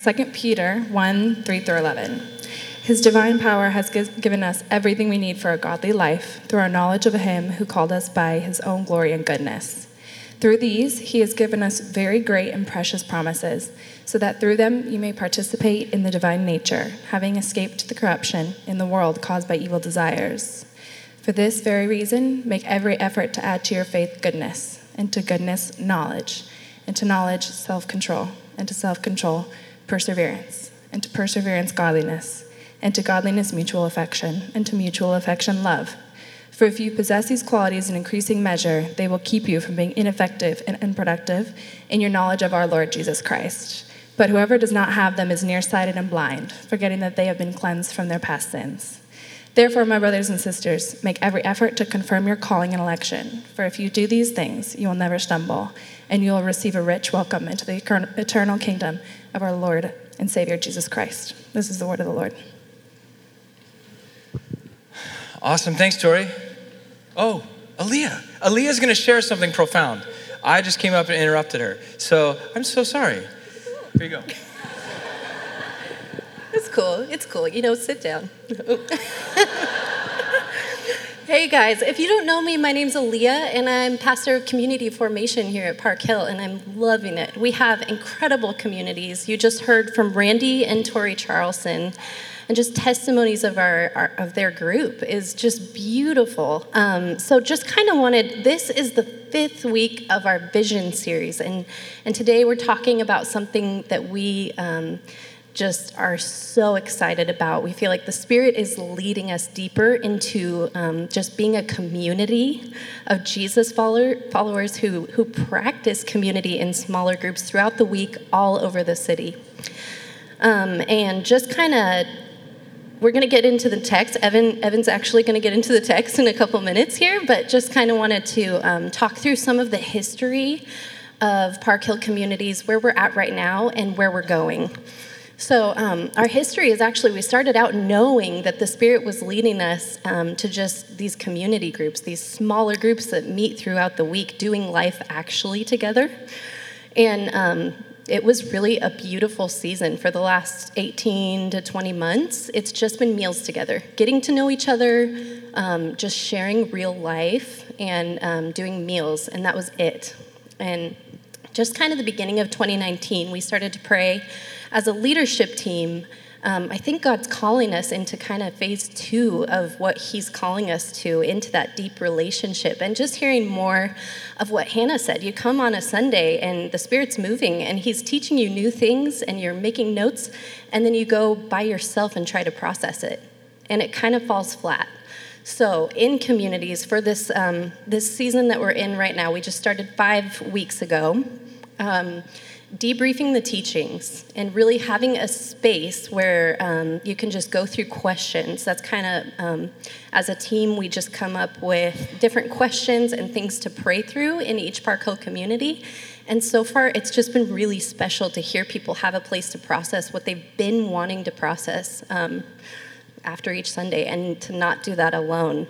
2 Peter 1 3 through 11. His divine power has given us everything we need for a godly life through our knowledge of Him who called us by His own glory and goodness. Through these, He has given us very great and precious promises, so that through them you may participate in the divine nature, having escaped the corruption in the world caused by evil desires. For this very reason, make every effort to add to your faith goodness, and to goodness, knowledge, and to knowledge, self control, and to self control, perseverance, and to perseverance, godliness, and to godliness, mutual affection, and to mutual affection, love. For if you possess these qualities in increasing measure, they will keep you from being ineffective and unproductive in your knowledge of our Lord Jesus Christ. But whoever does not have them is nearsighted and blind, forgetting that they have been cleansed from their past sins. Therefore, my brothers and sisters, make every effort to confirm your calling and election. For if you do these things, you will never stumble, and you will receive a rich welcome into the eternal kingdom of our Lord and Savior Jesus Christ. This is the word of the Lord. Awesome. Thanks, Tori. Oh, Aaliyah. Aaliyah's going to share something profound. I just came up and interrupted her. So I'm so sorry. Here you go. It's cool. It's cool. You know, sit down. Hey guys, if you don't know me, my name's Aaliyah, and I'm pastor of community formation here at Park Hill, and I'm loving it. We have incredible communities. You just heard from Randy and Tori Charlson, and just testimonies of our, our of their group is just beautiful. Um, so just kind of wanted. This is the fifth week of our vision series, and and today we're talking about something that we. Um, just are so excited about. We feel like the Spirit is leading us deeper into um, just being a community of Jesus follower, followers who, who practice community in smaller groups throughout the week all over the city. Um, and just kind of we're going to get into the text. Evan, Evan's actually going to get into the text in a couple minutes here, but just kind of wanted to um, talk through some of the history of Park Hill communities, where we're at right now, and where we're going. So, um, our history is actually, we started out knowing that the Spirit was leading us um, to just these community groups, these smaller groups that meet throughout the week, doing life actually together. And um, it was really a beautiful season for the last 18 to 20 months. It's just been meals together, getting to know each other, um, just sharing real life, and um, doing meals, and that was it. And just kind of the beginning of 2019, we started to pray as a leadership team, um, I think God's calling us into kind of phase two of what He's calling us to, into that deep relationship. And just hearing more of what Hannah said. You come on a Sunday and the Spirit's moving and He's teaching you new things and you're making notes, and then you go by yourself and try to process it. And it kind of falls flat. So, in communities, for this, um, this season that we're in right now, we just started five weeks ago. Um, debriefing the teachings and really having a space where um, you can just go through questions. That's kind of, um, as a team, we just come up with different questions and things to pray through in each Park Hill community. And so far, it's just been really special to hear people have a place to process what they've been wanting to process um, after each Sunday and to not do that alone.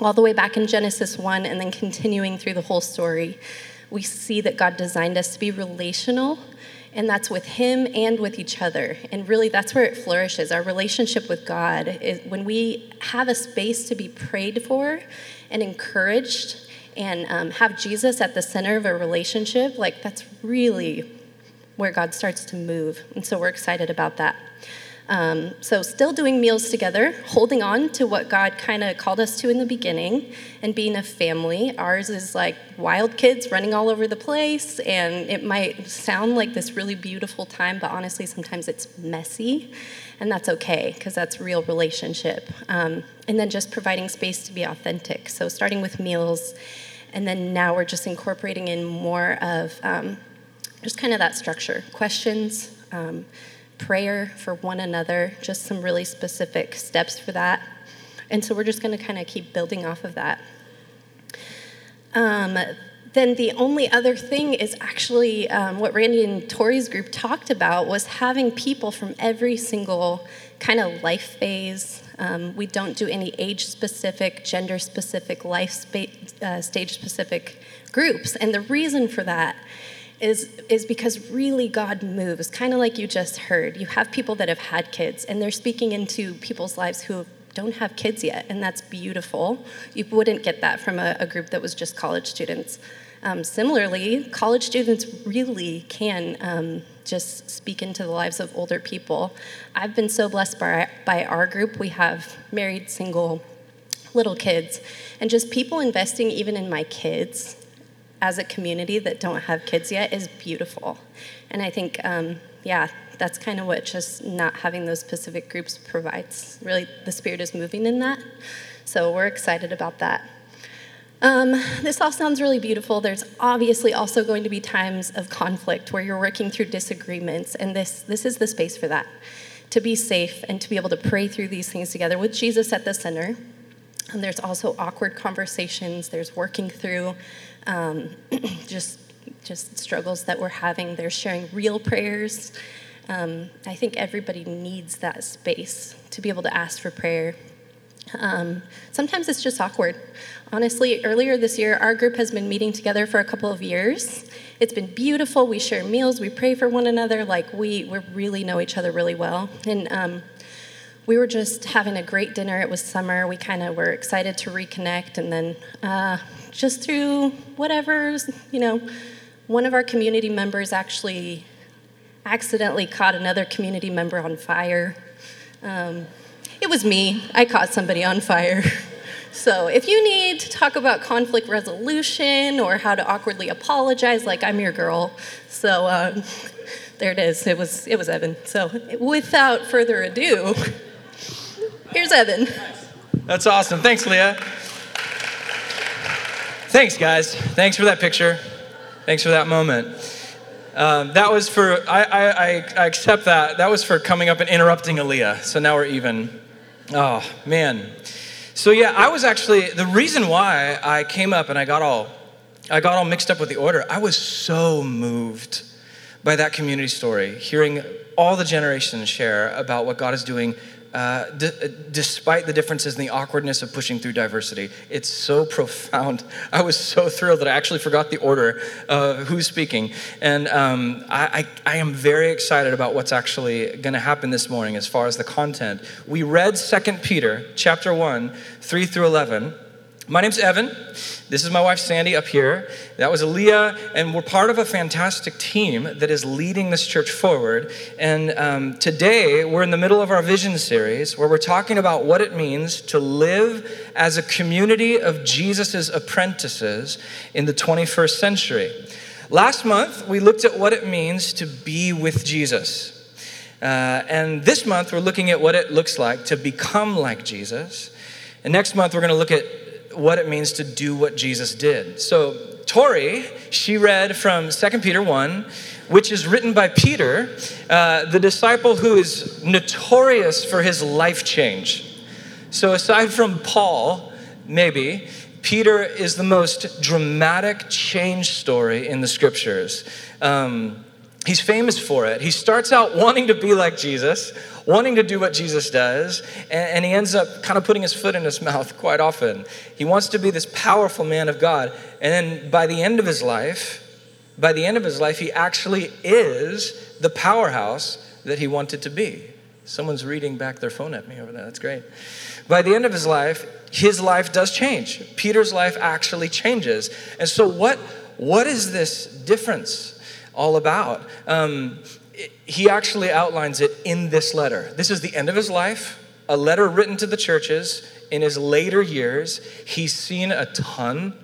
All the way back in Genesis 1 and then continuing through the whole story we see that God designed us to be relational, and that's with Him and with each other. And really, that's where it flourishes. Our relationship with God is when we have a space to be prayed for and encouraged and um, have Jesus at the center of a relationship, like that's really where God starts to move. And so we're excited about that. Um, so, still doing meals together, holding on to what God kind of called us to in the beginning, and being a family. Ours is like wild kids running all over the place, and it might sound like this really beautiful time, but honestly, sometimes it's messy, and that's okay because that's real relationship. Um, and then just providing space to be authentic. So, starting with meals, and then now we're just incorporating in more of um, just kind of that structure questions. Prayer for one another, just some really specific steps for that. And so we're just going to kind of keep building off of that. Um, then the only other thing is actually um, what Randy and Tori's group talked about was having people from every single kind of life phase. Um, we don't do any age specific, gender specific, life spa- uh, stage specific groups. And the reason for that is, is because really God moves, kind of like you just heard. You have people that have had kids, and they're speaking into people's lives who don't have kids yet, and that's beautiful. You wouldn't get that from a, a group that was just college students. Um, similarly, college students really can um, just speak into the lives of older people. I've been so blessed by, by our group. We have married, single, little kids, and just people investing even in my kids as a community that don't have kids yet is beautiful. And I think, um, yeah, that's kind of what just not having those specific groups provides. Really, the Spirit is moving in that. So we're excited about that. Um, this all sounds really beautiful. There's obviously also going to be times of conflict where you're working through disagreements, and this, this is the space for that to be safe and to be able to pray through these things together with Jesus at the center. And there's also awkward conversations, there's working through um, just, just struggles that we're having, They're sharing real prayers. Um, I think everybody needs that space to be able to ask for prayer. Um, sometimes it's just awkward. Honestly, earlier this year, our group has been meeting together for a couple of years. It's been beautiful. We share meals, we pray for one another. Like, we, we really know each other really well. And um, we were just having a great dinner. It was summer. We kind of were excited to reconnect. And then, uh, just through whatever's, you know, one of our community members actually accidentally caught another community member on fire. Um, it was me. I caught somebody on fire. So, if you need to talk about conflict resolution or how to awkwardly apologize, like I'm your girl. So, um, there it is. It was it was Evan. So, without further ado, here's Evan. That's awesome. Thanks, Leah. Thanks, guys. Thanks for that picture. Thanks for that moment. Um, that was for, I, I, I accept that. That was for coming up and interrupting Aaliyah. So now we're even. Oh, man. So yeah, I was actually the reason why I came up and I got all I got all mixed up with the order. I was so moved by that community story, hearing all the generations share about what God is doing uh, d- despite the differences and the awkwardness of pushing through diversity. It's so profound. I was so thrilled that I actually forgot the order of who's speaking. And um, I, I, I, am very excited about what's actually going to happen this morning as far as the content. We read 2 Peter chapter 1, 3 through 11. My name's Evan. This is my wife Sandy up here. That was Aaliyah, and we're part of a fantastic team that is leading this church forward. And um, today we're in the middle of our vision series where we're talking about what it means to live as a community of Jesus' apprentices in the 21st century. Last month we looked at what it means to be with Jesus. Uh, and this month we're looking at what it looks like to become like Jesus. And next month we're going to look at what it means to do what Jesus did. So, Tori, she read from 2 Peter 1, which is written by Peter, uh, the disciple who is notorious for his life change. So, aside from Paul, maybe, Peter is the most dramatic change story in the scriptures. Um, he's famous for it. He starts out wanting to be like Jesus, wanting to do what Jesus does, and, he ends up kind of putting his foot in his mouth quite often. He wants to be this powerful man of God, and then by the end of his life, by the end of his life, he actually is the powerhouse that he wanted to be. Someone's reading back their phone at me over there. That's great. By the end of his life, his life does change. Peter's life actually changes. And so, what, what is this difference all about? Um, he actually outlines it in this letter. This is the end of his life, a letter written to the churches in his later years. He's seen a ton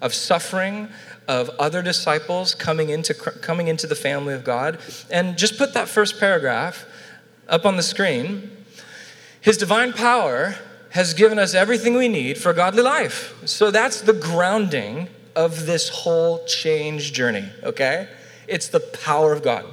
of suffering of other disciples coming into, coming into the family of God. And just put that first paragraph up on the screen. His divine power has given us everything we need for a godly life. So that's the grounding of this whole change journey, okay? It's the power of God.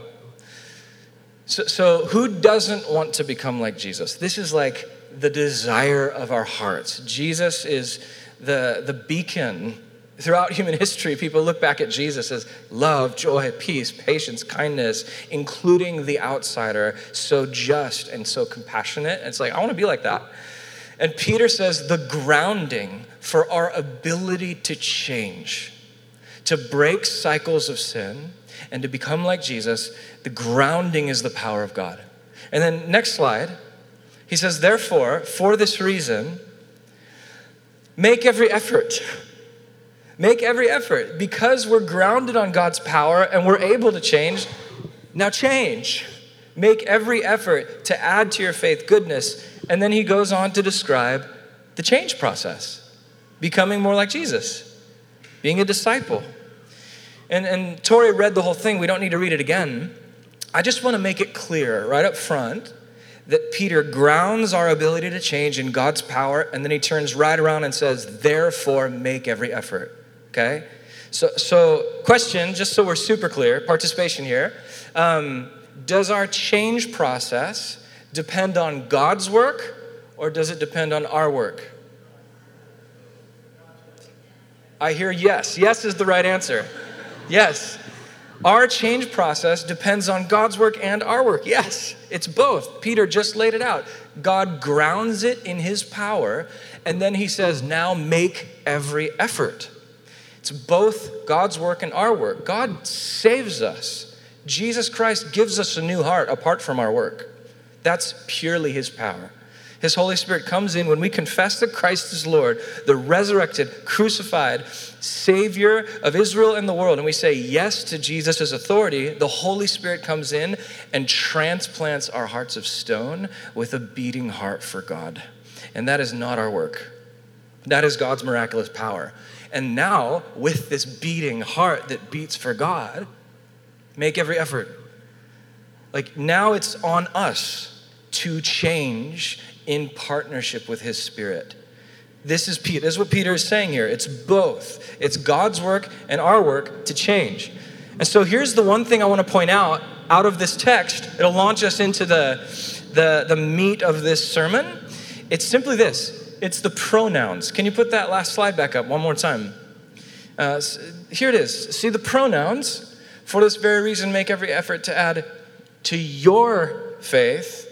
So, so, who doesn't want to become like Jesus? This is like the desire of our hearts. Jesus is the, the beacon. Throughout human history, people look back at Jesus as love, joy, peace, patience, kindness, including the outsider, so just and so compassionate. And it's like, I want to be like that. And Peter says the grounding for our ability to change to break cycles of sin and to become like Jesus, the grounding is the power of God. And then, next slide, he says, Therefore, for this reason, make every effort. Make every effort. Because we're grounded on God's power and we're able to change, now change. Make every effort to add to your faith goodness. And then he goes on to describe the change process becoming more like Jesus, being a disciple. And, and Tori read the whole thing. We don't need to read it again. I just want to make it clear right up front that Peter grounds our ability to change in God's power, and then he turns right around and says, Therefore, make every effort. Okay? So, so question, just so we're super clear, participation here. Um, does our change process depend on God's work or does it depend on our work? I hear yes. Yes is the right answer. Yes. Our change process depends on God's work and our work. Yes, it's both. Peter just laid it out. God grounds it in his power, and then he says, now make every effort. It's both God's work and our work. God saves us. Jesus Christ gives us a new heart apart from our work. That's purely his power. His Holy Spirit comes in when we confess that Christ is Lord, the resurrected, crucified Savior of Israel and the world, and we say yes to Jesus' authority, the Holy Spirit comes in and transplants our hearts of stone with a beating heart for God. And that is not our work, that is God's miraculous power. And now, with this beating heart that beats for God, make every effort. Like now it's on us to change in partnership with his spirit. This is Peter. This is what Peter is saying here. It's both. It's God's work and our work to change. And so here's the one thing I want to point out out of this text. It'll launch us into the, the, the meat of this sermon. It's simply this it's the pronouns. Can you put that last slide back up one more time? Uh, here it is. See the pronouns. For this very reason, make every effort to add to your faith.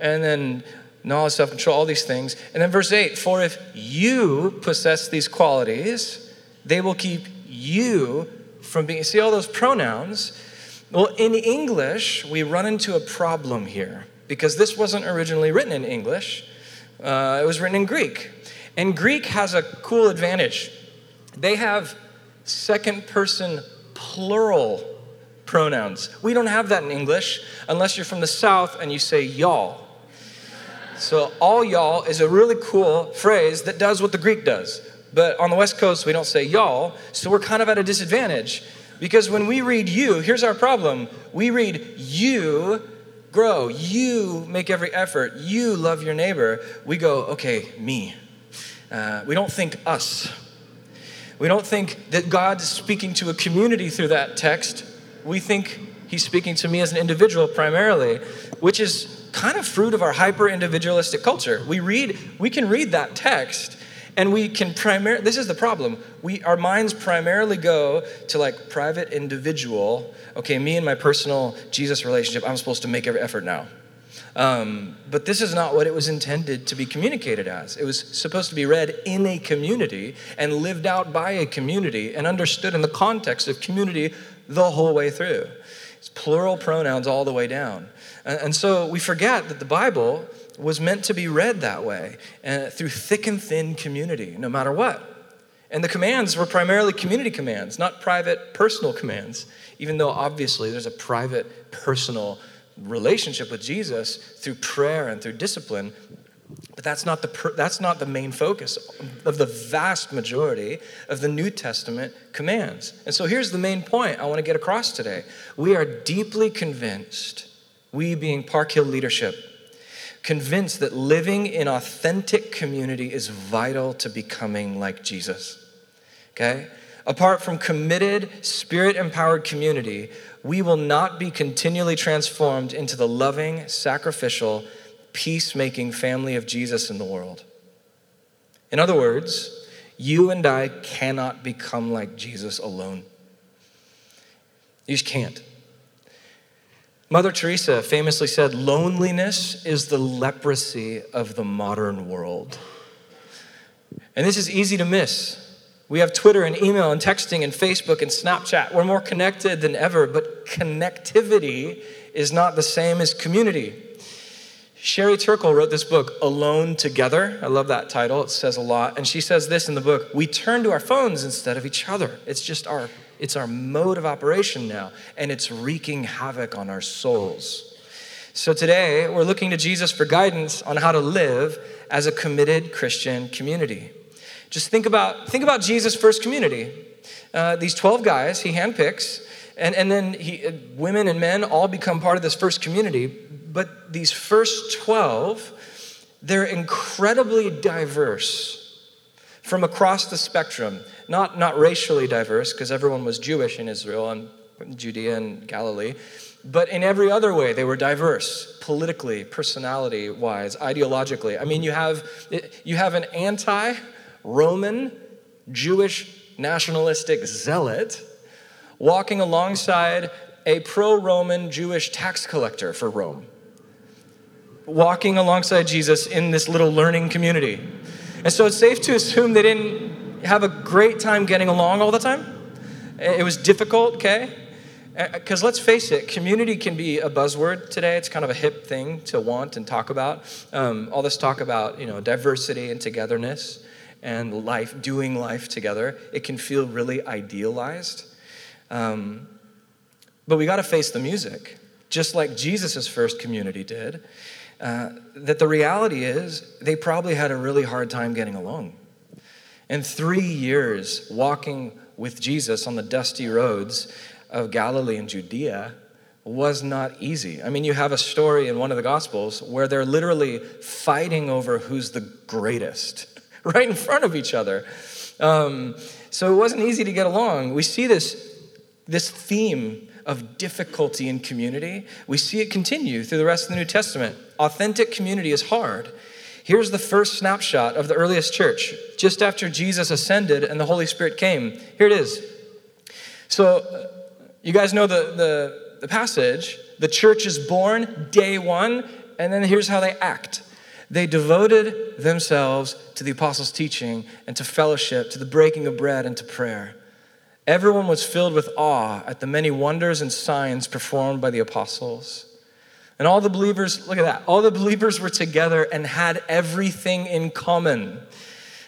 And then knowledge, self control, all these things. And then verse 8 For if you possess these qualities, they will keep you from being. See all those pronouns? Well, in English, we run into a problem here because this wasn't originally written in English, uh, it was written in Greek. And Greek has a cool advantage. They have second person plural pronouns. We don't have that in English unless you're from the South and you say y'all. So, all y'all is a really cool phrase that does what the Greek does. But on the West Coast, we don't say y'all, so we're kind of at a disadvantage. Because when we read you, here's our problem we read you grow, you make every effort, you love your neighbor. We go, okay, me. Uh, we don't think us. We don't think that God's speaking to a community through that text. We think He's speaking to me as an individual primarily, which is kind of fruit of our hyper individualistic culture. We read, we can read that text and we can primarily, this is the problem. We, our minds primarily go to like private individual, okay, me and my personal Jesus relationship, I'm supposed to make every effort now. Um, but this is not what it was intended to be communicated as. It was supposed to be read in a community and lived out by a community and understood in the context of community the whole way through. It's plural pronouns all the way down. And so we forget that the Bible was meant to be read that way uh, through thick and thin community, no matter what. And the commands were primarily community commands, not private personal commands, even though obviously there's a private personal relationship with Jesus through prayer and through discipline. But that's not, the, that's not the main focus of the vast majority of the New Testament commands. And so here's the main point I want to get across today. We are deeply convinced we being Park Hill leadership, convinced that living in authentic community is vital to becoming like Jesus. Okay? Apart from committed, spirit empowered community, we will not be continually transformed into the loving, sacrificial, peacemaking family of Jesus in the world. In other words, you and I cannot become like Jesus alone. You just can't. Mother Teresa famously said, Loneliness is the leprosy of the modern world. And this is easy to miss We have Twitter and email and texting and Facebook and Snapchat. We're more connected than ever, but connectivity is not the same as community. Sherry Turkle wrote this book, Alone Together. I love that title, it says a lot. And she says this in the book We turn to our phones instead of each other. It's just our, it's our mode of operation now, and it's wreaking havoc on our souls. So today, we're looking to Jesus for guidance on how to live as a committed Christian community. Just think about, think about Jesus' first community. Uh, these 12 guys he handpicks, and, and then he, uh, women and men all become part of this first community but these first 12, they're incredibly diverse from across the spectrum. Not, not racially diverse, because everyone was Jewish in Israel and Judea and Galilee, but in every other way, they were diverse politically, personality wise, ideologically. I mean, you have, you have an anti Roman Jewish nationalistic zealot walking alongside a pro Roman Jewish tax collector for Rome walking alongside Jesus in this little learning community. And so it's safe to assume they didn't have a great time getting along all the time. It was difficult, okay? Because uh, let's face it, community can be a buzzword today. It's kind of a hip thing to want and talk about. Um, all this talk about, you know, diversity and togetherness and life, doing life together, it can feel really idealized. Um, but we got to face the music, just like Jesus' first community did. Uh, that the reality is they probably had a really hard time getting along. And three years walking with Jesus on the dusty roads of Galilee and Judea was not easy. I mean, you have a story in one of the Gospels where they're literally fighting over who's the greatest, right in front of each other. Um, so it wasn't easy to get along. We see this, this theme of difficulty in community. We see it continue through the rest of the New Testament. Authentic community is hard. Here's the first snapshot of the earliest church, just after Jesus ascended and the Holy Spirit came. Here it is. So, uh, you guys know the, the, the passage. The church is born day one, and then here's how they act. They devoted themselves to the apostles' teaching and to fellowship, to the breaking of bread and to prayer. Everyone was filled with awe at the many wonders and signs performed by the apostles. And all the believers, look at that, all the believers were together and had everything in common.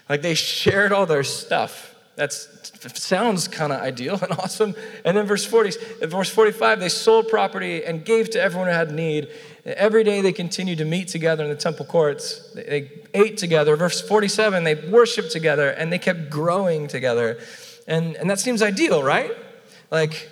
Like they shared all their stuff. That sounds kind of ideal and awesome. And then verse 40, verse 45, they sold property and gave to everyone who had need. Every day they continued to meet together in the temple courts. They ate together. Verse 47, they worshiped together and they kept growing together. And, and that seems ideal, right? Like,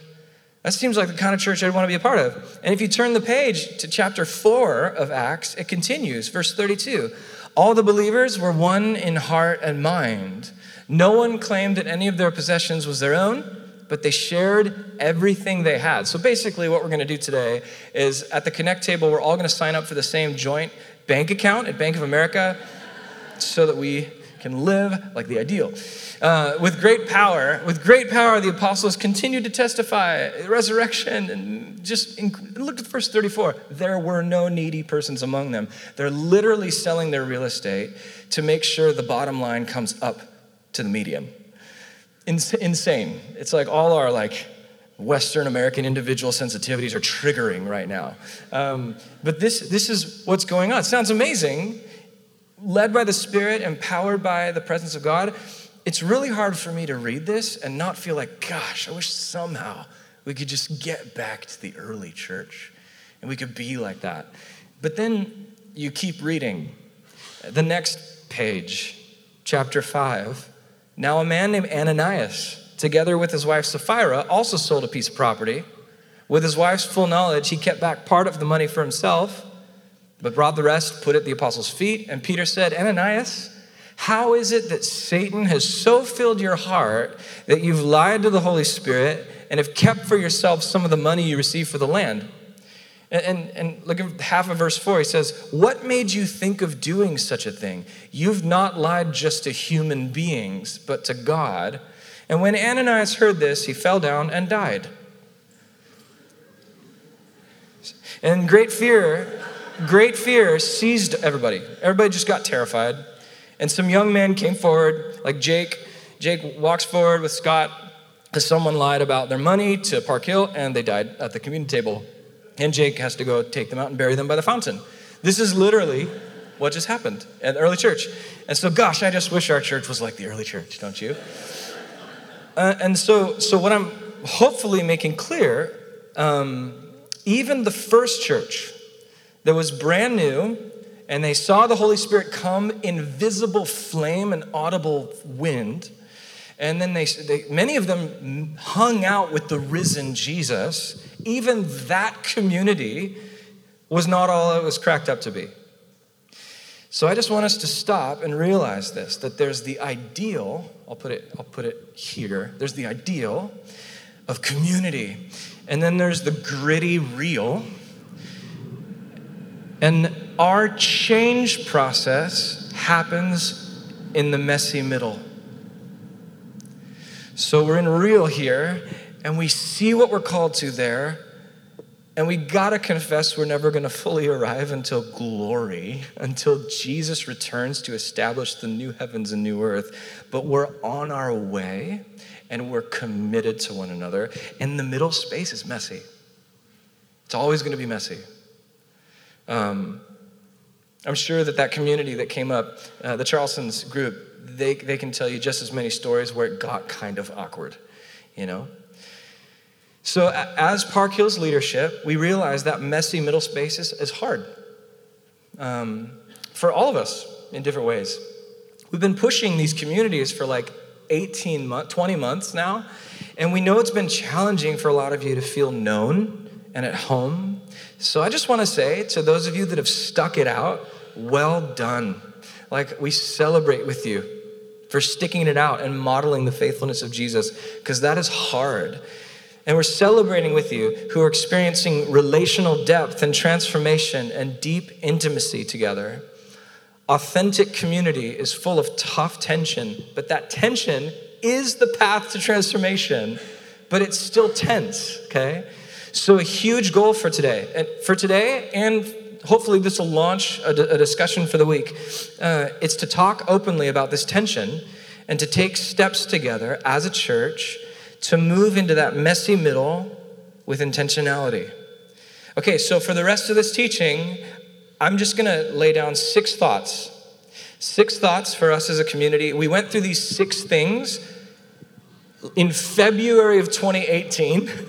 that seems like the kind of church I'd want to be a part of. And if you turn the page to chapter 4 of Acts, it continues, verse 32. All the believers were one in heart and mind. No one claimed that any of their possessions was their own, but they shared everything they had. So basically, what we're going to do today is at the Connect table, we're all going to sign up for the same joint bank account at Bank of America so that we can live like the ideal. Uh, with great power, with great power, the apostles continued to testify resurrection and just look at verse 34. There were no needy persons among them. They're literally selling their real estate to make sure the bottom line comes up to the medium. Ins- insane. It's like all our like Western American individual sensitivities are triggering right now. Um, but this, this is what's going on. It sounds amazing led by the Spirit, empowered by the presence of God, it's really hard for me to read this and not feel like, gosh, I wish somehow we could just get back to the early church and we could be like that. But then you keep reading. The next page, chapter 5. Now, a man named Ananias, together with his wife Sapphira, also sold a piece of property. With his wife's full knowledge, he kept back part of the money for himself but brought the rest, put it at the apostles' feet. And Peter said, Ananias, how is it that Satan has so filled your heart that you've lied to the Holy Spirit and have kept for yourself some of the money you received for the land? And, and, and, look at half of verse 4. He says, What made you think of doing such a thing? You've not lied just to human beings, but to God. And when Ananias heard this, he fell down and died. And great fear great fear seized everybody. Everybody just got terrified. And some young men came forward, like Jake, Jake walks forward with Scott because someone lied about their money to Park Hill and they died at the communion table. And Jake has to go take them out and bury them by the fountain. This is literally what just happened at the early church. And so, gosh, I just wish our church was like the early church, don't you? Uh, and so, so, what I'm hopefully making clear um, even the first church that was brand new, and they saw the Holy Spirit come in visible flame and audible wind. And then they, they, many of them hung out with the risen Jesus. Even that community was not all it was cracked up to be. So I just want us to stop and realize this that there's the ideal, I'll put it, I'll put it here. There's the ideal of community. And then there's the gritty real. And our change process happens in the messy middle. So we're in real here, and we see what we're called to there, and we gotta confess we're never gonna fully arrive until glory, until Jesus returns to establish the new heavens and new earth. But we're on our way and we're committed to one another. And the middle space is messy, it's always gonna be messy. Um, I'm sure that that community that came up, uh, the Charleston's group, they, they can tell you just as many stories where it got kind of awkward, you know? So, as Park Hill's leadership, we realize that messy middle spaces is, hard um, for all of us in different ways. We've been pushing these communities for like 18 months, 20 months now, and we know it's been challenging for a lot of you to feel known and at home. So, I just want to say to those of you that have stuck it out, well done. Like, we celebrate with you for sticking it out and modeling the faithfulness of Jesus, because that is hard. And we're celebrating with you who are experiencing relational depth and transformation and deep intimacy together. Authentic community is full of tough tension, but that tension is the path to transformation, but it's still tense, okay? So, a huge goal for today, and for today, and hopefully this will launch a, a discussion for the week. Uh, it's to talk openly about this tension and to take steps together as a church to move into that messy middle with intentionality. Okay, so for the rest of this teaching, I'm just gonna lay down six thoughts. Six thoughts for us as a community. We went through these six things in February of 2018.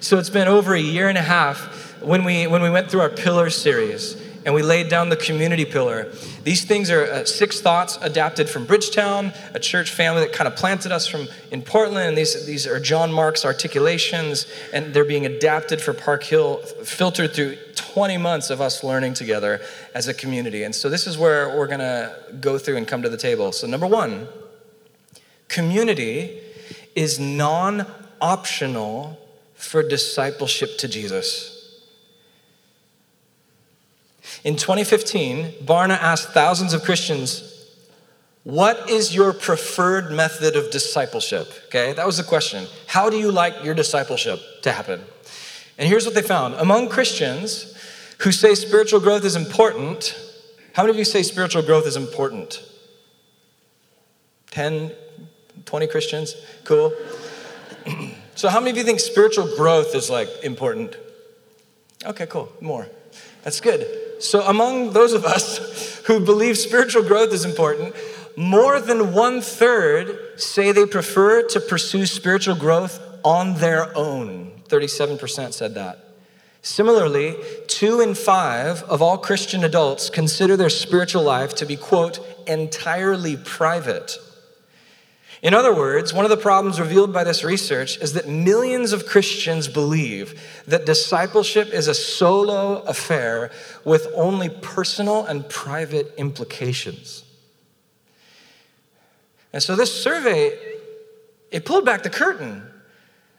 So it's been over a year and a half when we, when we went through our pillar series and we laid down the community pillar. These things are uh, six thoughts adapted from Bridgetown, a church family that kind of planted us from in Portland. And these, these are John Mark's articulations, and they're being adapted for Park Hill, filtered through 20 months of us learning together as a community. And so this is where we're going to go through and come to the table. So, number one, community is non optional for discipleship to Jesus. In 2015, Barna asked thousands of Christians, What is your preferred method of discipleship? Okay, that was the question. How do you like your discipleship to happen? And here's what they found among Christians who say spiritual growth is important, how many of you say spiritual growth is important? 10, 20 Christians? Cool. so, how many of you think spiritual growth is like important? Okay, cool. More. That's good. So, among those of us who believe spiritual growth is important, more than one third say they prefer to pursue spiritual growth on their own. 37% said that. Similarly, two in five of all Christian adults consider their spiritual life to be, quote, entirely private. In other words, one of the problems revealed by this research is that millions of Christians believe that discipleship is a solo affair with only personal and private implications. And so this survey it pulled back the curtain.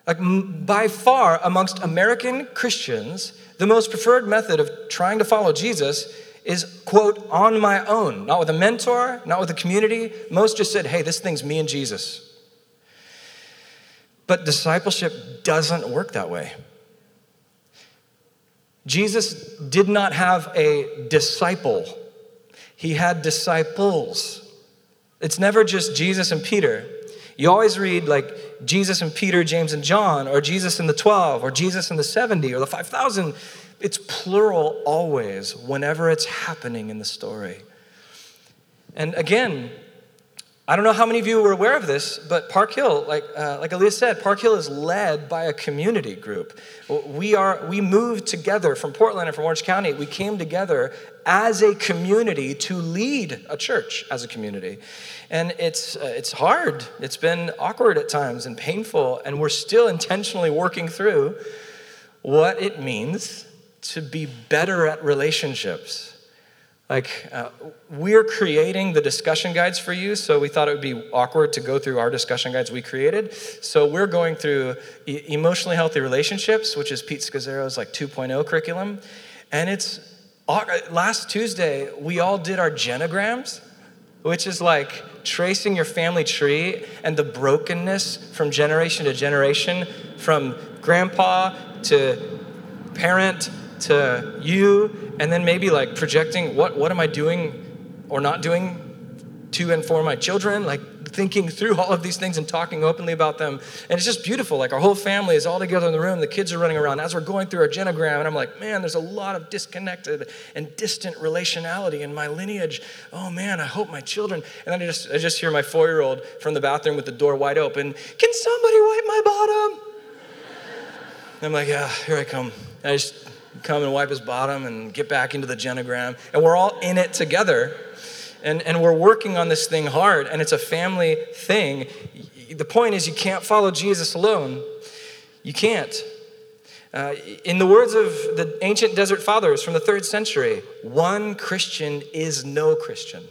Like by far amongst American Christians, the most preferred method of trying to follow Jesus is, quote, on my own, not with a mentor, not with a community. Most just said, hey, this thing's me and Jesus. But discipleship doesn't work that way. Jesus did not have a disciple, he had disciples. It's never just Jesus and Peter. You always read like Jesus and Peter, James and John, or Jesus and the 12, or Jesus and the 70, or the 5,000. It's plural always, whenever it's happening in the story. And again, I don't know how many of you were aware of this, but Park Hill, like, uh, like Aaliyah said, Park Hill is led by a community group. We, are, we moved together from Portland and from Orange County. We came together as a community to lead a church as a community. And it's, uh, it's hard. It's been awkward at times and painful, and we're still intentionally working through what it means to be better at relationships like, uh, we're creating the discussion guides for you, so we thought it would be awkward to go through our discussion guides we created. So we're going through e- emotionally healthy relationships, which is Pete Scazzero's like 2.0 curriculum. And it's last Tuesday, we all did our genograms, which is like tracing your family tree and the brokenness from generation to generation, from grandpa to parent to you, and then maybe like projecting what, what am I doing or not doing to and for my children, like thinking through all of these things and talking openly about them. And it's just beautiful. Like our whole family is all together in the room, the kids are running around as we're going through our genogram, and I'm like, man, there's a lot of disconnected and distant relationality in my lineage. Oh man, I hope my children. And then I just I just hear my four-year-old from the bathroom with the door wide open, can somebody wipe my bottom? I'm like, yeah, here I come. I just come and wipe his bottom and get back into the genogram. And we're all in it together. And, and we're working on this thing hard, and it's a family thing. The point is, you can't follow Jesus alone. You can't. Uh, in the words of the ancient desert fathers from the third century, one Christian is no Christian.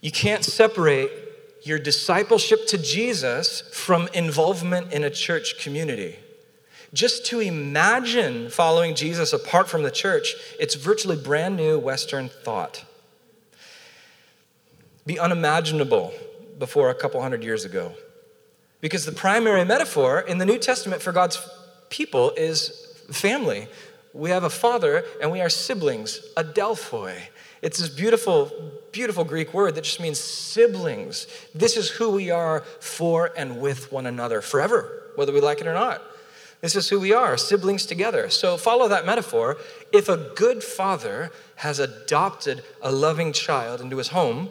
You can't separate your discipleship to Jesus from involvement in a church community. Just to imagine following Jesus apart from the church, it's virtually brand new Western thought. Be unimaginable before a couple hundred years ago. Because the primary metaphor in the New Testament for God's people is family. We have a father and we are siblings, adelphoi. It's this beautiful, beautiful Greek word that just means siblings. This is who we are for and with one another forever, whether we like it or not. This is who we are, siblings together. So follow that metaphor. If a good father has adopted a loving child into his home,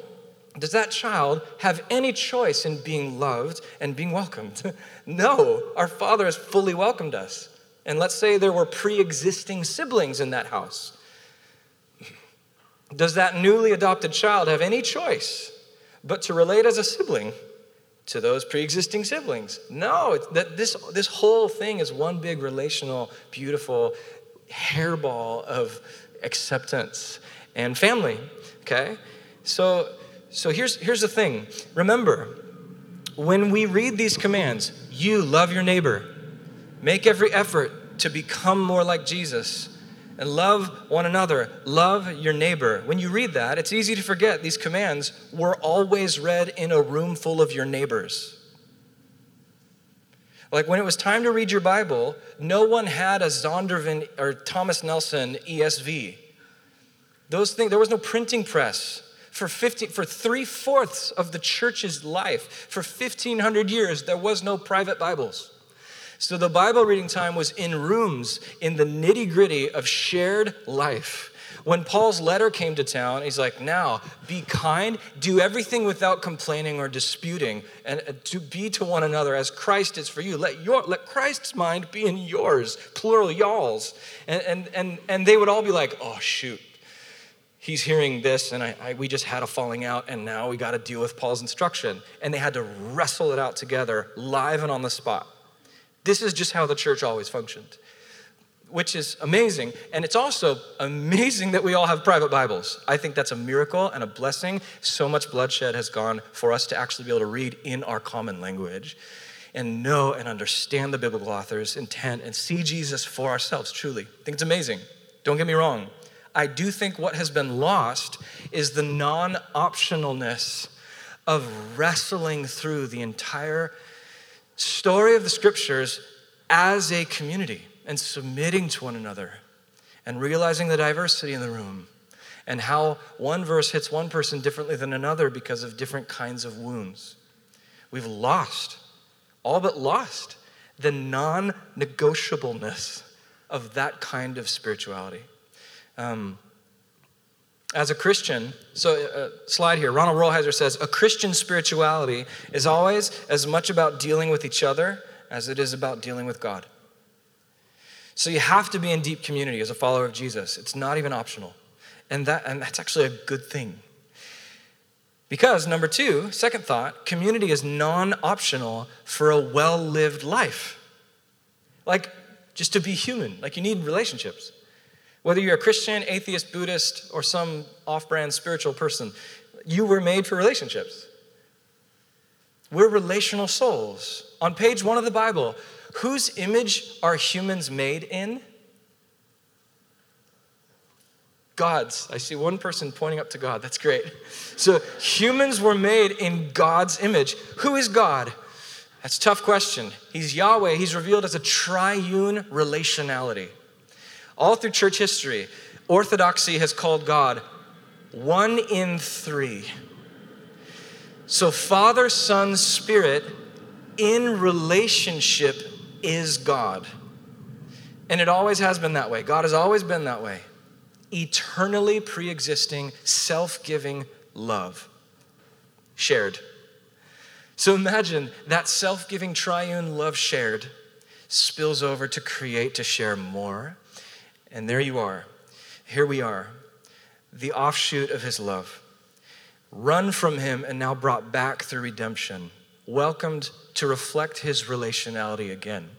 does that child have any choice in being loved and being welcomed? no, our father has fully welcomed us. And let's say there were pre existing siblings in that house. Does that newly adopted child have any choice but to relate as a sibling to those pre-existing siblings. No, that this this whole thing is one big relational, beautiful hairball of acceptance and family. Okay, so so here's here's the thing. Remember, when we read these commands, you love your neighbor, make every effort to become more like Jesus and love one another, love your neighbor. When you read that, it's easy to forget these commands were always read in a room full of your neighbors. Like when it was time to read your Bible, no one had a Zondervan or Thomas Nelson ESV. Those things, there was no printing press. For, 50, for three fourths of the church's life, for 1,500 years, there was no private Bibles. So the Bible reading time was in rooms in the nitty gritty of shared life. When Paul's letter came to town, he's like, now be kind, do everything without complaining or disputing, and uh, to be to one another as Christ is for you. Let, your, let Christ's mind be in yours, plural y'all's. And, and, and, and they would all be like, oh, shoot, he's hearing this, and I, I, we just had a falling out, and now we got to deal with Paul's instruction. And they had to wrestle it out together, live and on the spot. This is just how the church always functioned, which is amazing. And it's also amazing that we all have private Bibles. I think that's a miracle and a blessing. So much bloodshed has gone for us to actually be able to read in our common language and know and understand the biblical author's intent and see Jesus for ourselves, truly. I think it's amazing. Don't get me wrong. I do think what has been lost is the non optionalness of wrestling through the entire story of the scriptures as a community and submitting to one another and realizing the diversity in the room and how one verse hits one person differently than another because of different kinds of wounds. We've lost, all but lost, the non negotiableness of that kind of spirituality. Um, as a Christian, so uh, slide here, Ronald Rolheiser says, a Christian spirituality is always as much about dealing with each other as it is about dealing with God. So you have to be in deep community as a follower of Jesus. It's not even optional. And, that, and that's actually a good thing. Because, number two, second thought, community is non optional for a well lived life. Like, just to be human, like, you need relationships. Whether you're a Christian, atheist, Buddhist, or some off brand spiritual person, you were made for relationships. We're relational souls. On page one of the Bible, whose image are humans made in? God's. I see one person pointing up to God. That's great. So humans were made in God's image. Who is God? That's a tough question. He's Yahweh. He's revealed as a triune relationality. All through church history, orthodoxy has called God one in three. So, Father, Son, Spirit in relationship is God. And it always has been that way. God has always been that way. Eternally pre existing, self giving love. Shared. So imagine that self giving triune love shared spills over to create to share more and there you are. Here we are, the offshoot of his love. Run from him and now brought back through redemption, welcomed to reflect his relationality again.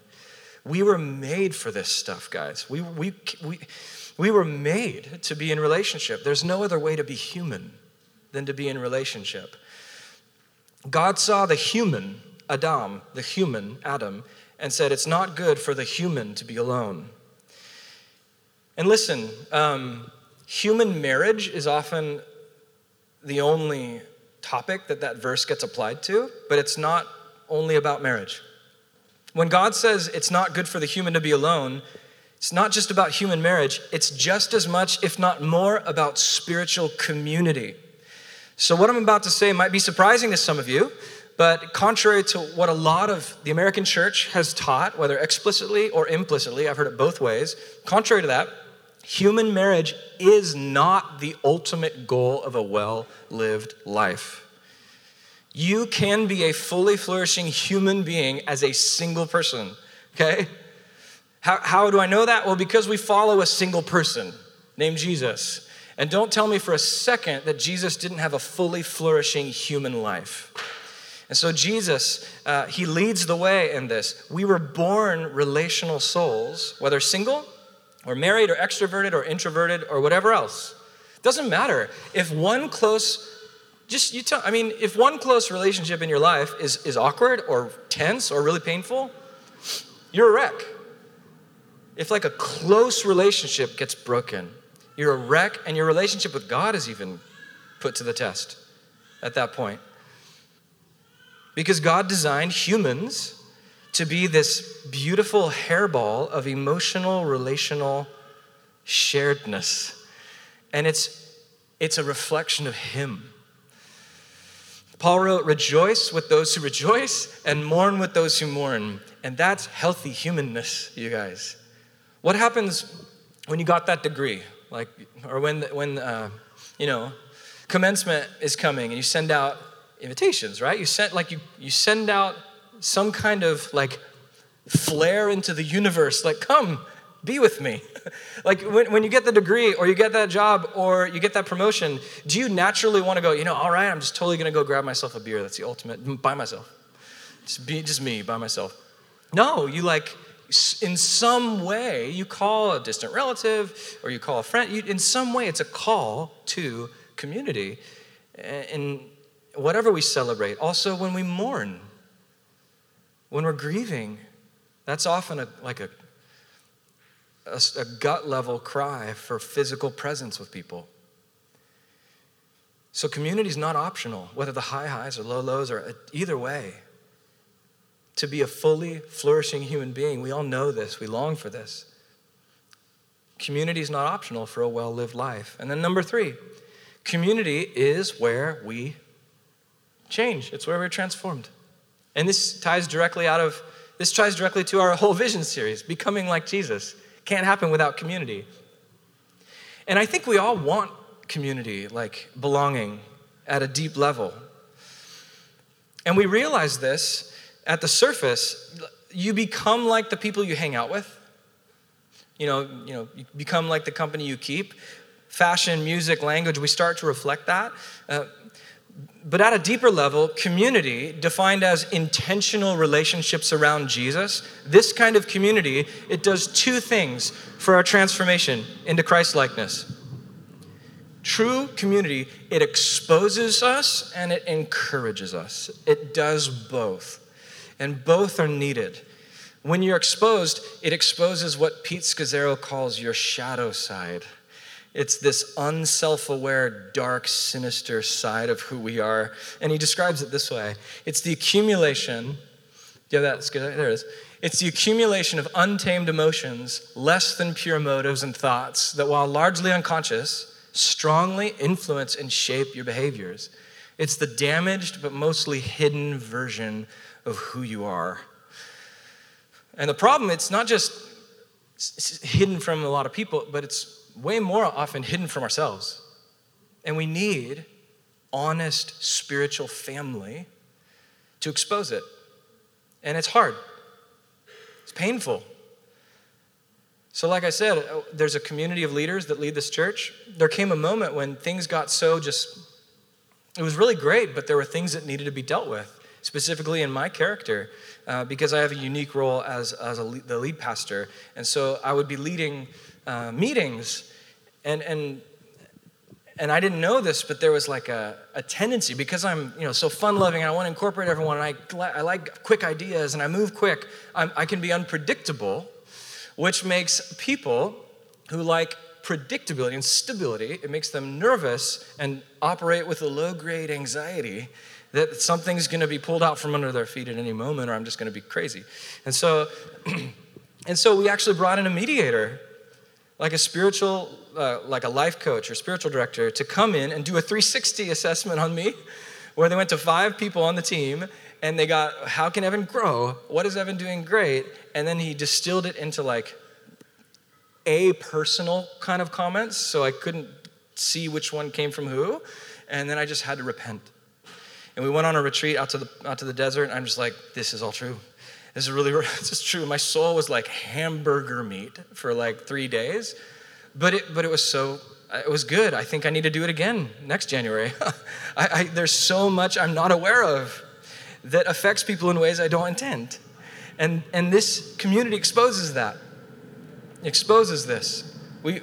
We were made for this stuff, guys. We, we, we, we were made to be in relationship. There's no other way to be human than to be in relationship. God saw the human, Adam, the human, Adam, and said, It's not good for the human to be alone. And listen, um, human marriage is often the only topic that that verse gets applied to, but it's not only about marriage. When God says it's not good for the human to be alone, it's not just about human marriage, it's just as much, if not more, about spiritual community. So, what I'm about to say might be surprising to some of you, but contrary to what a lot of the American church has taught, whether explicitly or implicitly, I've heard it both ways, contrary to that, Human marriage is not the ultimate goal of a well lived life. You can be a fully flourishing human being as a single person, okay? How, how do I know that? Well, because we follow a single person named Jesus. And don't tell me for a second that Jesus didn't have a fully flourishing human life. And so, Jesus, uh, he leads the way in this. We were born relational souls, whether single or married or extroverted or introverted or whatever else. Doesn't matter. If one close just you tell I mean if one close relationship in your life is is awkward or tense or really painful, you're a wreck. If like a close relationship gets broken, you're a wreck and your relationship with God is even put to the test at that point. Because God designed humans to be this beautiful hairball of emotional, relational sharedness. And it's, it's a reflection of Him. Paul wrote, Rejoice with those who rejoice and mourn with those who mourn. And that's healthy humanness, you guys. What happens when you got that degree? Like, or when, when uh, you know, commencement is coming and you send out invitations, right? You send, like, you, you send out some kind of like flare into the universe, like, come, be with me. like when, when you get the degree or you get that job or you get that promotion, do you naturally want to go, you know, all right, I'm just totally going to go grab myself a beer. That's the ultimate, by myself. Just, be, just me, by myself. No, you like, in some way, you call a distant relative or you call a friend. You, in some way, it's a call to community. In whatever we celebrate, also when we mourn, when we're grieving, that's often a, like a, a, a gut level cry for physical presence with people. So community is not optional, whether the high highs or low lows or uh, either way. To be a fully flourishing human being, we all know this, we long for this. Community is not optional for a well lived life. And then number three, community is where we change, it's where we're transformed. And this ties directly out of this ties directly to our whole vision series, becoming like Jesus. Can't happen without community. And I think we all want community, like belonging at a deep level. And we realize this at the surface. You become like the people you hang out with. You know, you know, you become like the company you keep. Fashion, music, language, we start to reflect that. Uh, but at a deeper level, community, defined as intentional relationships around Jesus, this kind of community, it does two things for our transformation into Christ likeness. True community, it exposes us and it encourages us. It does both. And both are needed. When you're exposed, it exposes what Pete Scazzero calls your shadow side. It's this unself aware, dark, sinister side of who we are. And he describes it this way it's the accumulation, do you have that? There it is. It's the accumulation of untamed emotions, less than pure motives and thoughts that, while largely unconscious, strongly influence and shape your behaviors. It's the damaged but mostly hidden version of who you are. And the problem, it's not just hidden from a lot of people, but it's way more often hidden from ourselves. And we need honest spiritual family to expose it. And it's hard, it's painful. So, like I said, uh, there's a community of leaders that lead this church. There came a moment when things got so just, it was really great, but there were things that needed to be dealt with, specifically in my character, uh, because I have a unique role as, as lead, the lead pastor. And so I would be leading uh, meetings, and, and, and I didn't know this, but there was like a, a tendency, because I'm you know, so fun loving and I want to incorporate everyone, and I, I like quick ideas and I move quick, I'm, I can be unpredictable which makes people who like predictability and stability, it makes them nervous and operate with a low grade anxiety that something's going to be pulled out from under their feet at any moment or I'm just going to be crazy. And so, and so we actually brought in a mediator, like a spiritual, uh, like a life coach or spiritual director, to come in and do a 360 assessment on me, where they went to five people on the team and they got, how can Evan grow? What is Evan doing great? And then he distilled it into like a personal kind of comments, so I couldn't see which one came from who. And then I just had to repent. And we went on a retreat out to the, out to the desert, and I'm just like, this is all true. This is really, this is true. My soul was like hamburger meat for like three days, but it, but it was so, it was good. I think I need to do it again next January. I, I, there's so much I'm not aware of that affects people in ways I don't intend. And, and this community exposes that, exposes this. We,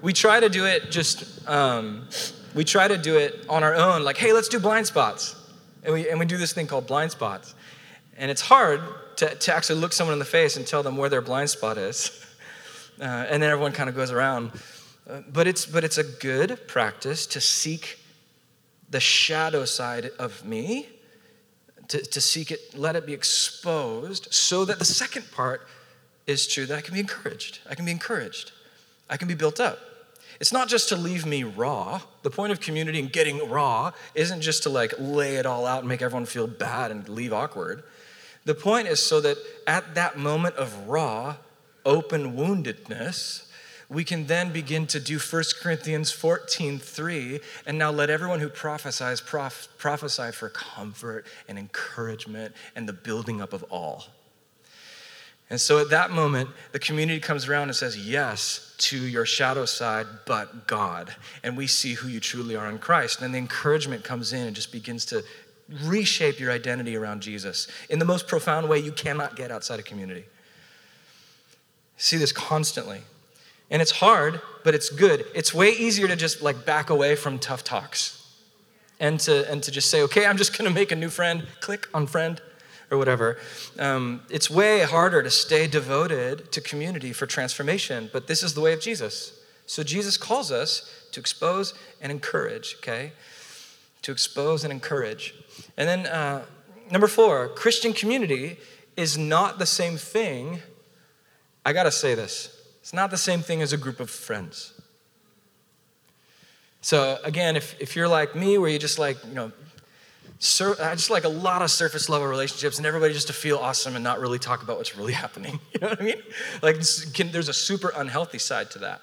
we try to do it just, um, we try to do it on our own, like, hey, let's do blind spots. And we, and we do this thing called blind spots. And it's hard to, to actually look someone in the face and tell them where their blind spot is. Uh, and then everyone kind of goes around. Uh, but, it's, but it's a good practice to seek the shadow side of me to, to seek it, let it be exposed, so that the second part is true that I can be encouraged. I can be encouraged. I can be built up. It's not just to leave me raw. The point of community and getting raw isn't just to like lay it all out and make everyone feel bad and leave awkward. The point is so that at that moment of raw, open woundedness, we can then begin to do 1 Corinthians 14 3, and now let everyone who prophesies prof- prophesy for comfort and encouragement and the building up of all. And so at that moment, the community comes around and says, Yes to your shadow side, but God. And we see who you truly are in Christ. And then the encouragement comes in and just begins to reshape your identity around Jesus in the most profound way you cannot get outside a community. See this constantly. And it's hard, but it's good. It's way easier to just like back away from tough talks and to, and to just say, okay, I'm just gonna make a new friend, click on friend or whatever. Um, it's way harder to stay devoted to community for transformation, but this is the way of Jesus. So Jesus calls us to expose and encourage, okay? To expose and encourage. And then uh, number four, Christian community is not the same thing. I gotta say this It's not the same thing as a group of friends. So again, if, if you're like me, where you just like, you know, sur- I just like a lot of surface level relationships and everybody just to feel awesome and not really talk about what's really happening. You know what I mean? Like can, there's a super unhealthy side to that.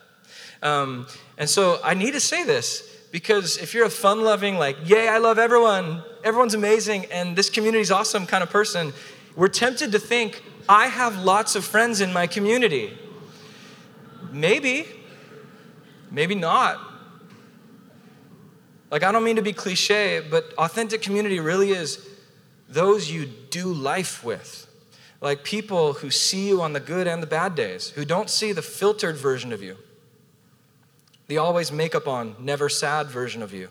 Um, and so I need to say this because if you're a fun loving, like, yay, I love everyone, everyone's amazing, and this community's awesome kind of person, we're tempted to think, I have lots of friends in my community. Maybe, maybe not. Like, I don't mean to be cliche, but authentic community really is those you do life with. Like people who see you on the good and the bad days, who don't see the filtered version of you, the always makeup on, never sad version of you.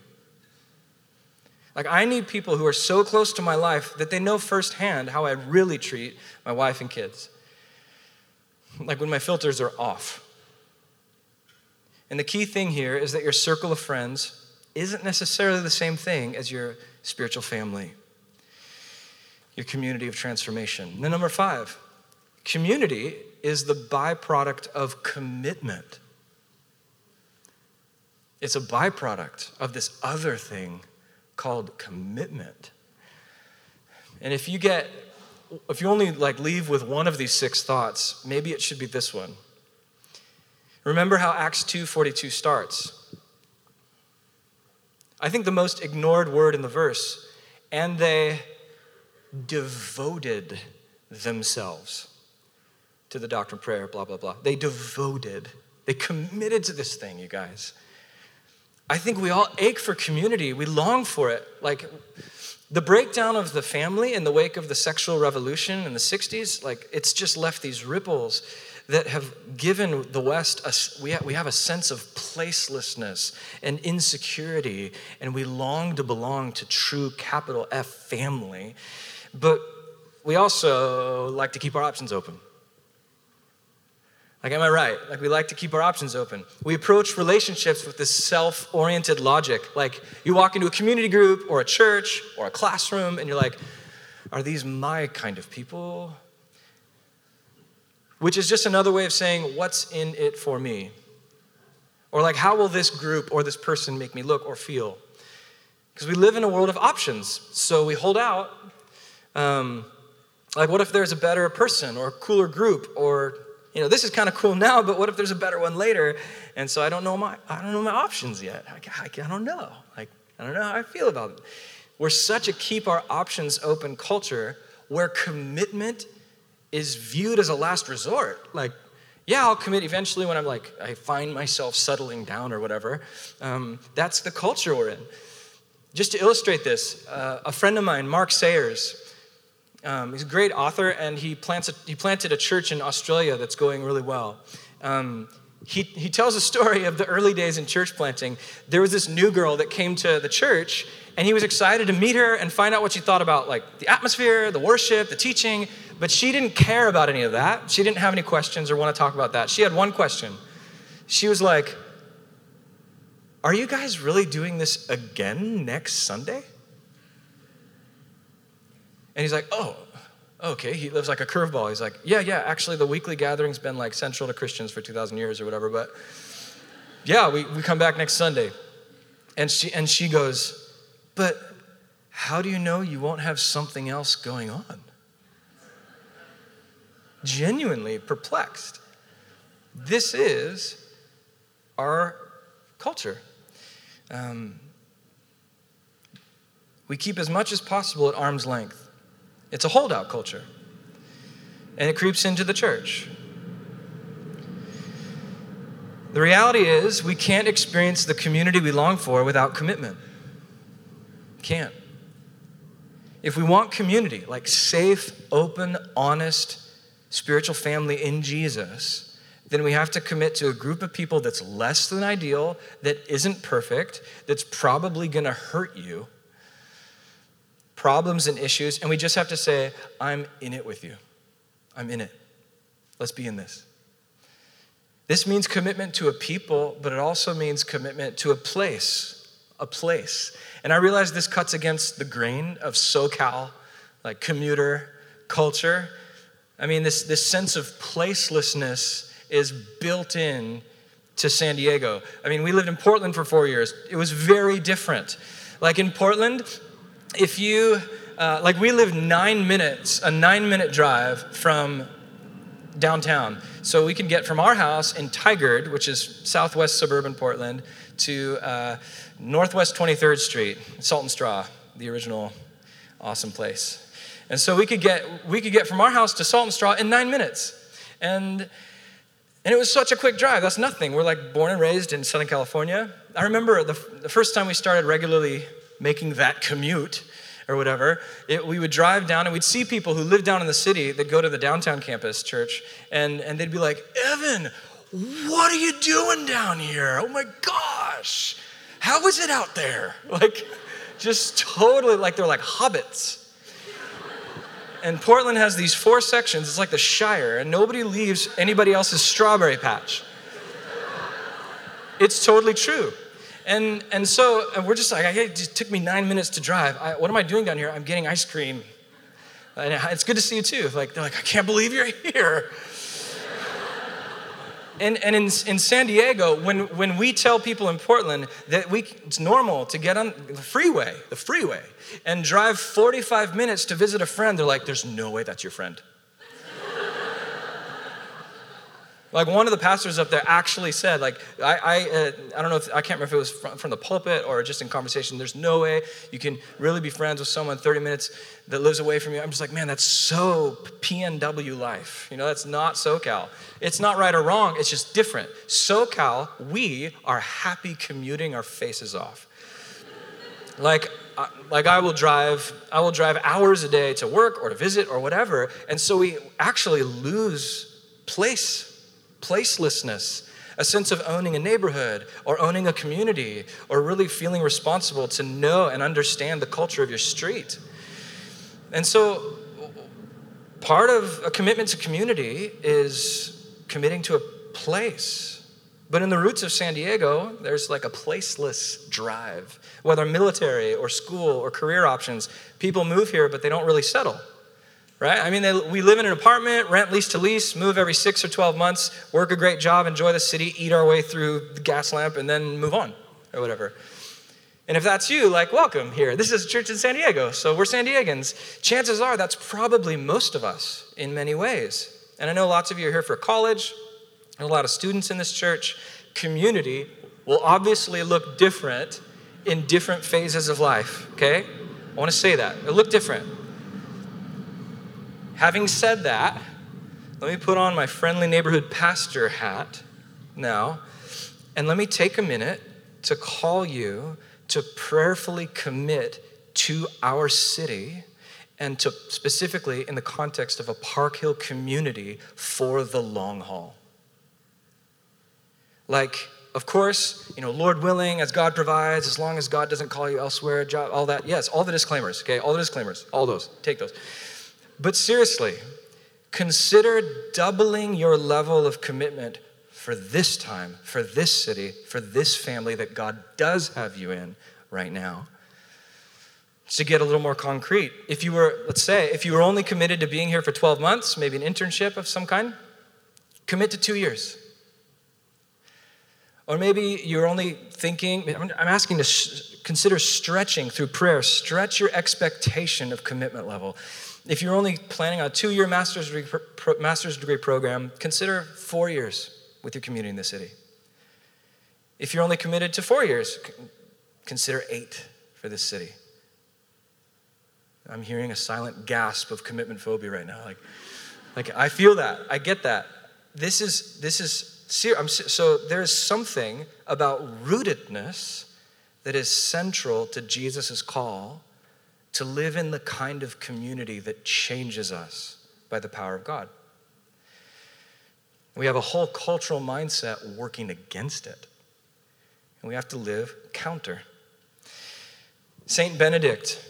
Like, I need people who are so close to my life that they know firsthand how I really treat my wife and kids. Like when my filters are off. And the key thing here is that your circle of friends isn't necessarily the same thing as your spiritual family, your community of transformation. And then, number five, community is the byproduct of commitment. It's a byproduct of this other thing called commitment. And if you get, if you only like leave with one of these six thoughts, maybe it should be this one. Remember how Acts 2:42 starts. I think the most ignored word in the verse, and they devoted themselves to the doctrine prayer, blah, blah, blah. They devoted, they committed to this thing, you guys. I think we all ache for community. We long for it. Like the breakdown of the family in the wake of the sexual revolution in the 60s, like it's just left these ripples that have given the West, a, we, have, we have a sense of placelessness and insecurity, and we long to belong to true capital F family. But we also like to keep our options open. Like, am I right? Like, we like to keep our options open. We approach relationships with this self oriented logic. Like, you walk into a community group or a church or a classroom, and you're like, are these my kind of people? which is just another way of saying, what's in it for me? Or like, how will this group or this person make me look or feel? Because we live in a world of options, so we hold out. Um, like, what if there's a better person or a cooler group? Or, you know, this is kind of cool now, but what if there's a better one later? And so I don't know my, I don't know my options yet. I, I, I don't know. Like, I don't know how I feel about it. We're such a keep our options open culture where commitment is viewed as a last resort. Like, yeah, I'll commit eventually when I'm like, I find myself settling down or whatever. Um, that's the culture we're in. Just to illustrate this, uh, a friend of mine, Mark Sayers, um, he's a great author and he, plants a, he planted a church in Australia that's going really well. Um, he, he tells a story of the early days in church planting. There was this new girl that came to the church and he was excited to meet her and find out what she thought about like the atmosphere, the worship, the teaching. But she didn't care about any of that. She didn't have any questions or want to talk about that. She had one question. She was like, Are you guys really doing this again next Sunday? And he's like, Oh, okay. He lives like a curveball. He's like, Yeah, yeah, actually, the weekly gathering's been like central to Christians for 2,000 years or whatever. But yeah, we, we come back next Sunday. And she, and she goes, but how do you know you won't have something else going on? Genuinely perplexed. This is our culture. Um, we keep as much as possible at arm's length. It's a holdout culture, and it creeps into the church. The reality is, we can't experience the community we long for without commitment. Can't. If we want community, like safe, open, honest, spiritual family in Jesus, then we have to commit to a group of people that's less than ideal, that isn't perfect, that's probably gonna hurt you, problems and issues, and we just have to say, I'm in it with you. I'm in it. Let's be in this. This means commitment to a people, but it also means commitment to a place. A place. And I realize this cuts against the grain of SoCal, like commuter culture. I mean, this, this sense of placelessness is built in to San Diego. I mean, we lived in Portland for four years. It was very different. Like in Portland, if you, uh, like we live nine minutes, a nine minute drive from downtown. So we can get from our house in Tigard, which is southwest suburban Portland, to uh, northwest 23rd Street, Salt and Straw, the original awesome place. And so we could get we could get from our house to Salt and Straw in nine minutes, and and it was such a quick drive. That's nothing. We're like born and raised in Southern California. I remember the, the first time we started regularly making that commute or whatever, it, we would drive down and we'd see people who live down in the city that go to the downtown campus church, and, and they'd be like, Evan, what are you doing down here? Oh my gosh, how is it out there? Like, just totally like they're like hobbits. And Portland has these four sections, it's like the Shire, and nobody leaves anybody else's strawberry patch. It's totally true. And, and so and we're just like, it just took me nine minutes to drive. I, what am I doing down here? I'm getting ice cream. And it's good to see you too. Like, they're like, I can't believe you're here. and, and in, in San Diego, when, when we tell people in Portland that we, it's normal to get on the freeway, the freeway, and drive 45 minutes to visit a friend, they're like, there's no way that's your friend. Like one of the pastors up there actually said, like I I, uh, I don't know if I can't remember if it was from, from, the pulpit or just in conversation. There's no way you can really be friends with someone 30 minutes that lives away from you. I'm just like, man, that's so PNW life. You know, that's not SoCal. It's not right or wrong. It's just different. SoCal, we are happy commuting our faces off. like uh, like I will drive I will drive hours a day to work or to visit or whatever, and so we actually lose place placelessness, a sense of owning a neighborhood or owning a community or really feeling responsible to know and understand the culture of your street. And so, part of a commitment to community is committing to a place. But in the roots of San Diego, there's like a placeless drive. Whether military or school or career options, people move here, but they don't really settle right? I mean, they, we live in an apartment, rent lease to lease, move every six or 12 months, work a great job, enjoy the city, eat our way through the gas lamp, and then move on or whatever. And if that's you, like, welcome here. This is a church in San Diego, so we're San Diegans. Chances are that's probably most of us in many ways. And I know lots of you are here for college, and a lot of students in this church. Community will obviously look different in different phases of life, okay? I want to say that. It'll look different. Having said that, let me put on my friendly neighborhood pastor hat now, and let me take a minute to call you to prayerfully commit to our city and to specifically in the context of a Park Hill community for the long haul. Like, of course, you know, Lord willing, as God provides, as long as God doesn't call you elsewhere, job, all that. Yes, all the disclaimers, okay? All the disclaimers, all those. Take those. But seriously, consider doubling your level of commitment for this time, for this city, for this family that God does have you in right now. To get a little more concrete, if you were, let's say, if you were only committed to being here for 12 months, maybe an internship of some kind, commit to two years. Or maybe you're only thinking, I'm asking to consider stretching through prayer, stretch your expectation of commitment level. If you're only planning on a two year master's degree, master's degree program, consider four years with your community in the city. If you're only committed to four years, consider eight for this city. I'm hearing a silent gasp of commitment phobia right now. Like, like I feel that. I get that. This is this is serious. So there's something about rootedness that is central to Jesus' call to live in the kind of community that changes us by the power of God. We have a whole cultural mindset working against it. And we have to live counter. Saint Benedict,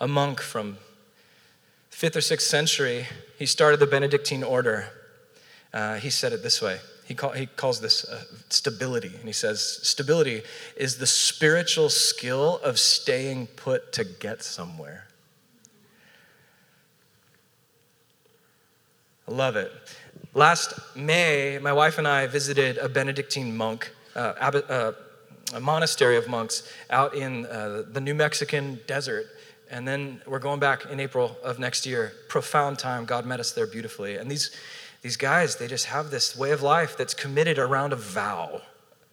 a monk from 5th or 6th century, he started the Benedictine order. Uh, he said it this way he, call, he calls this uh, stability. And he says, stability is the spiritual skill of staying put to get somewhere. I love it. Last May, my wife and I visited a Benedictine monk, uh, abbot, uh, a monastery of monks out in uh, the New Mexican desert. And then we're going back in April of next year. Profound time. God met us there beautifully. And these, these guys, they just have this way of life that's committed around a vow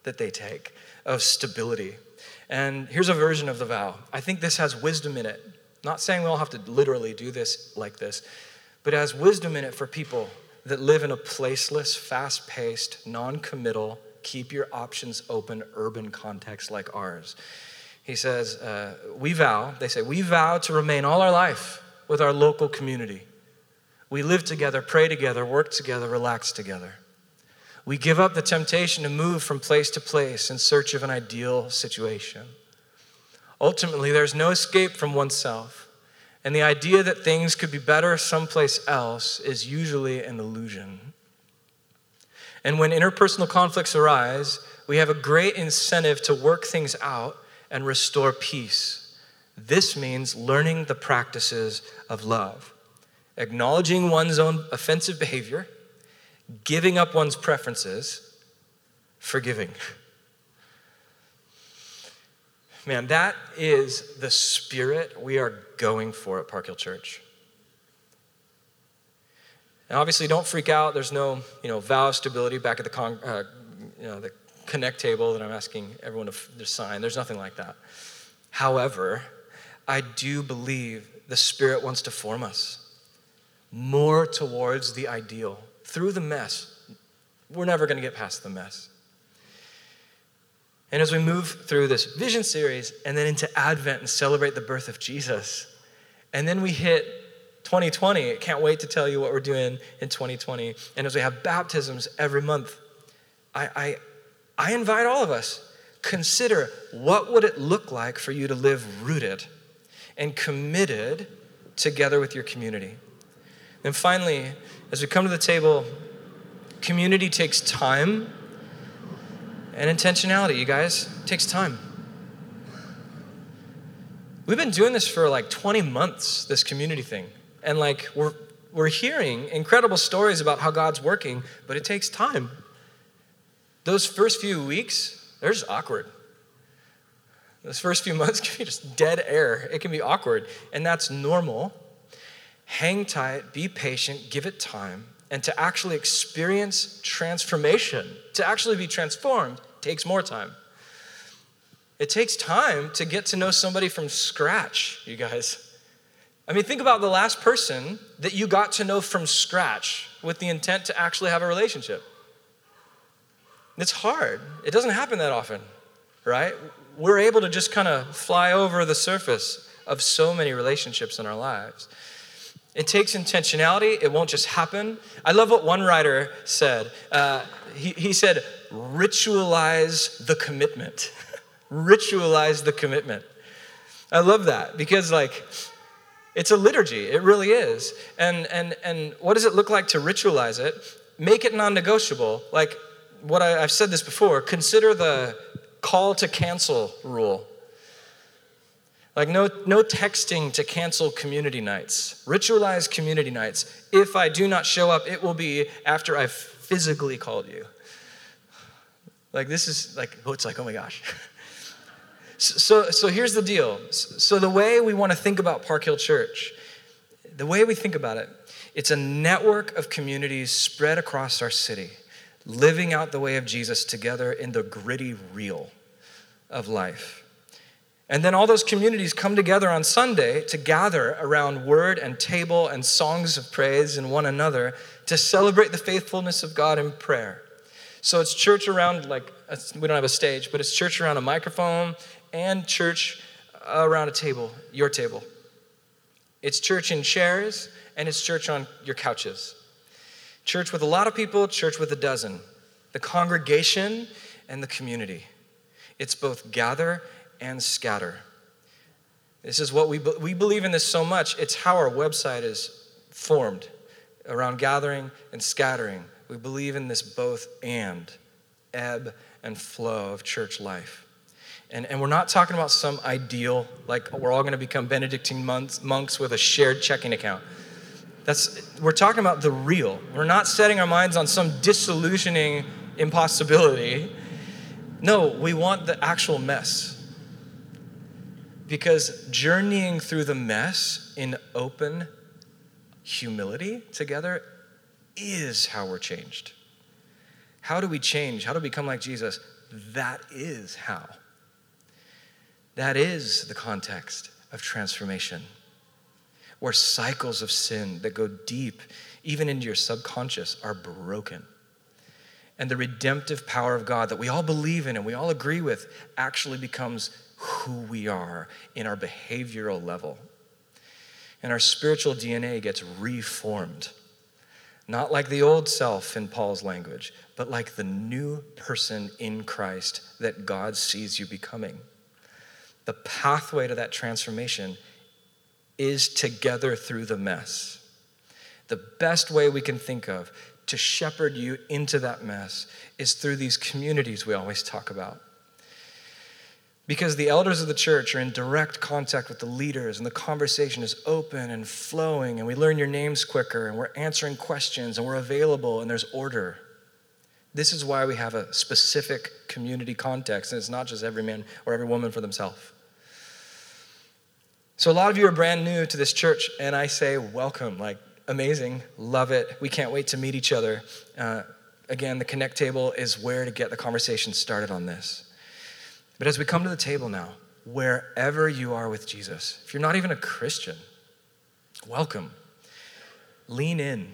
that they take of stability. And here's a version of the vow. I think this has wisdom in it. Not saying we all have to literally do this like this, but it has wisdom in it for people that live in a placeless, fast paced, non committal, keep your options open urban context like ours. He says, uh, We vow, they say, we vow to remain all our life with our local community. We live together, pray together, work together, relax together. We give up the temptation to move from place to place in search of an ideal situation. Ultimately, there's no escape from oneself, and the idea that things could be better someplace else is usually an illusion. And when interpersonal conflicts arise, we have a great incentive to work things out and restore peace. This means learning the practices of love, acknowledging one's own offensive behavior, giving up one's preferences, forgiving. Man, that is the spirit we are going for at Park Hill Church. And obviously, don't freak out. There's no, you know, vow of stability back at the, con- uh, you know, the connect table that I'm asking everyone to, f- to sign. There's nothing like that. However, I do believe the Spirit wants to form us more towards the ideal through the mess. We're never going to get past the mess. And as we move through this vision series and then into Advent and celebrate the birth of Jesus, and then we hit 2020. Can't wait to tell you what we're doing in 2020. And as we have baptisms every month, I, I, I invite all of us consider what would it look like for you to live rooted and committed together with your community. And finally, as we come to the table, community takes time and intentionality, you guys. It takes time. We've been doing this for like 20 months, this community thing. And like we're we're hearing incredible stories about how God's working, but it takes time. Those first few weeks, they're just awkward. Those first few months can be just dead air. It can be awkward, and that's normal. Hang tight, be patient, give it time, and to actually experience transformation, to actually be transformed, takes more time. It takes time to get to know somebody from scratch, you guys. I mean, think about the last person that you got to know from scratch with the intent to actually have a relationship. It's hard. It doesn't happen that often, right? We're able to just kind of fly over the surface of so many relationships in our lives. It takes intentionality, it won't just happen. I love what one writer said. Uh, he, he said, ritualize the commitment. ritualize the commitment. I love that because, like, it's a liturgy. It really is. And, and, and what does it look like to ritualize it? Make it non negotiable. Like what I, I've said this before consider the call to cancel rule. Like, no, no texting to cancel community nights. Ritualize community nights. If I do not show up, it will be after I've physically called you. Like, this is like, oh, it's like, oh my gosh. So, so here's the deal. So, the way we want to think about Park Hill Church, the way we think about it, it's a network of communities spread across our city, living out the way of Jesus together in the gritty real of life. And then all those communities come together on Sunday to gather around word and table and songs of praise and one another to celebrate the faithfulness of God in prayer. So it's church around, like, we don't have a stage, but it's church around a microphone and church around a table, your table. It's church in chairs, and it's church on your couches. Church with a lot of people, church with a dozen. The congregation and the community. It's both gather and scatter. This is what we, we believe in this so much. It's how our website is formed around gathering and scattering. We believe in this both and, ebb and flow of church life. And, and we're not talking about some ideal, like we're all going to become Benedictine monks, monks with a shared checking account. That's, we're talking about the real. We're not setting our minds on some disillusioning impossibility. No, we want the actual mess. Because journeying through the mess in open humility together is how we're changed. How do we change? How do we become like Jesus? That is how. That is the context of transformation, where cycles of sin that go deep, even into your subconscious, are broken. And the redemptive power of God that we all believe in and we all agree with actually becomes who we are in our behavioral level. And our spiritual DNA gets reformed. Not like the old self in Paul's language, but like the new person in Christ that God sees you becoming. The pathway to that transformation is together through the mess. The best way we can think of to shepherd you into that mess is through these communities we always talk about. Because the elders of the church are in direct contact with the leaders, and the conversation is open and flowing, and we learn your names quicker, and we're answering questions, and we're available, and there's order. This is why we have a specific community context, and it's not just every man or every woman for themselves. So, a lot of you are brand new to this church, and I say, welcome. Like, amazing, love it. We can't wait to meet each other. Uh, again, the Connect table is where to get the conversation started on this. But as we come to the table now, wherever you are with Jesus, if you're not even a Christian, welcome. Lean in,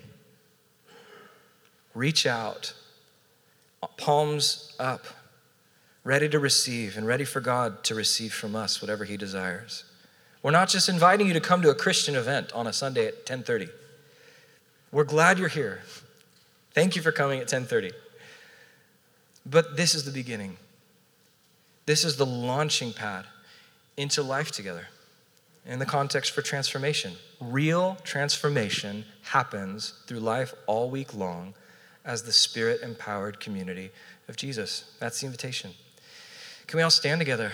reach out, palms up, ready to receive and ready for God to receive from us whatever he desires. We're not just inviting you to come to a Christian event on a Sunday at 10:30. We're glad you're here. Thank you for coming at 10:30. But this is the beginning. This is the launching pad into life together in the context for transformation. Real transformation happens through life all week long as the spirit empowered community of Jesus. That's the invitation. Can we all stand together?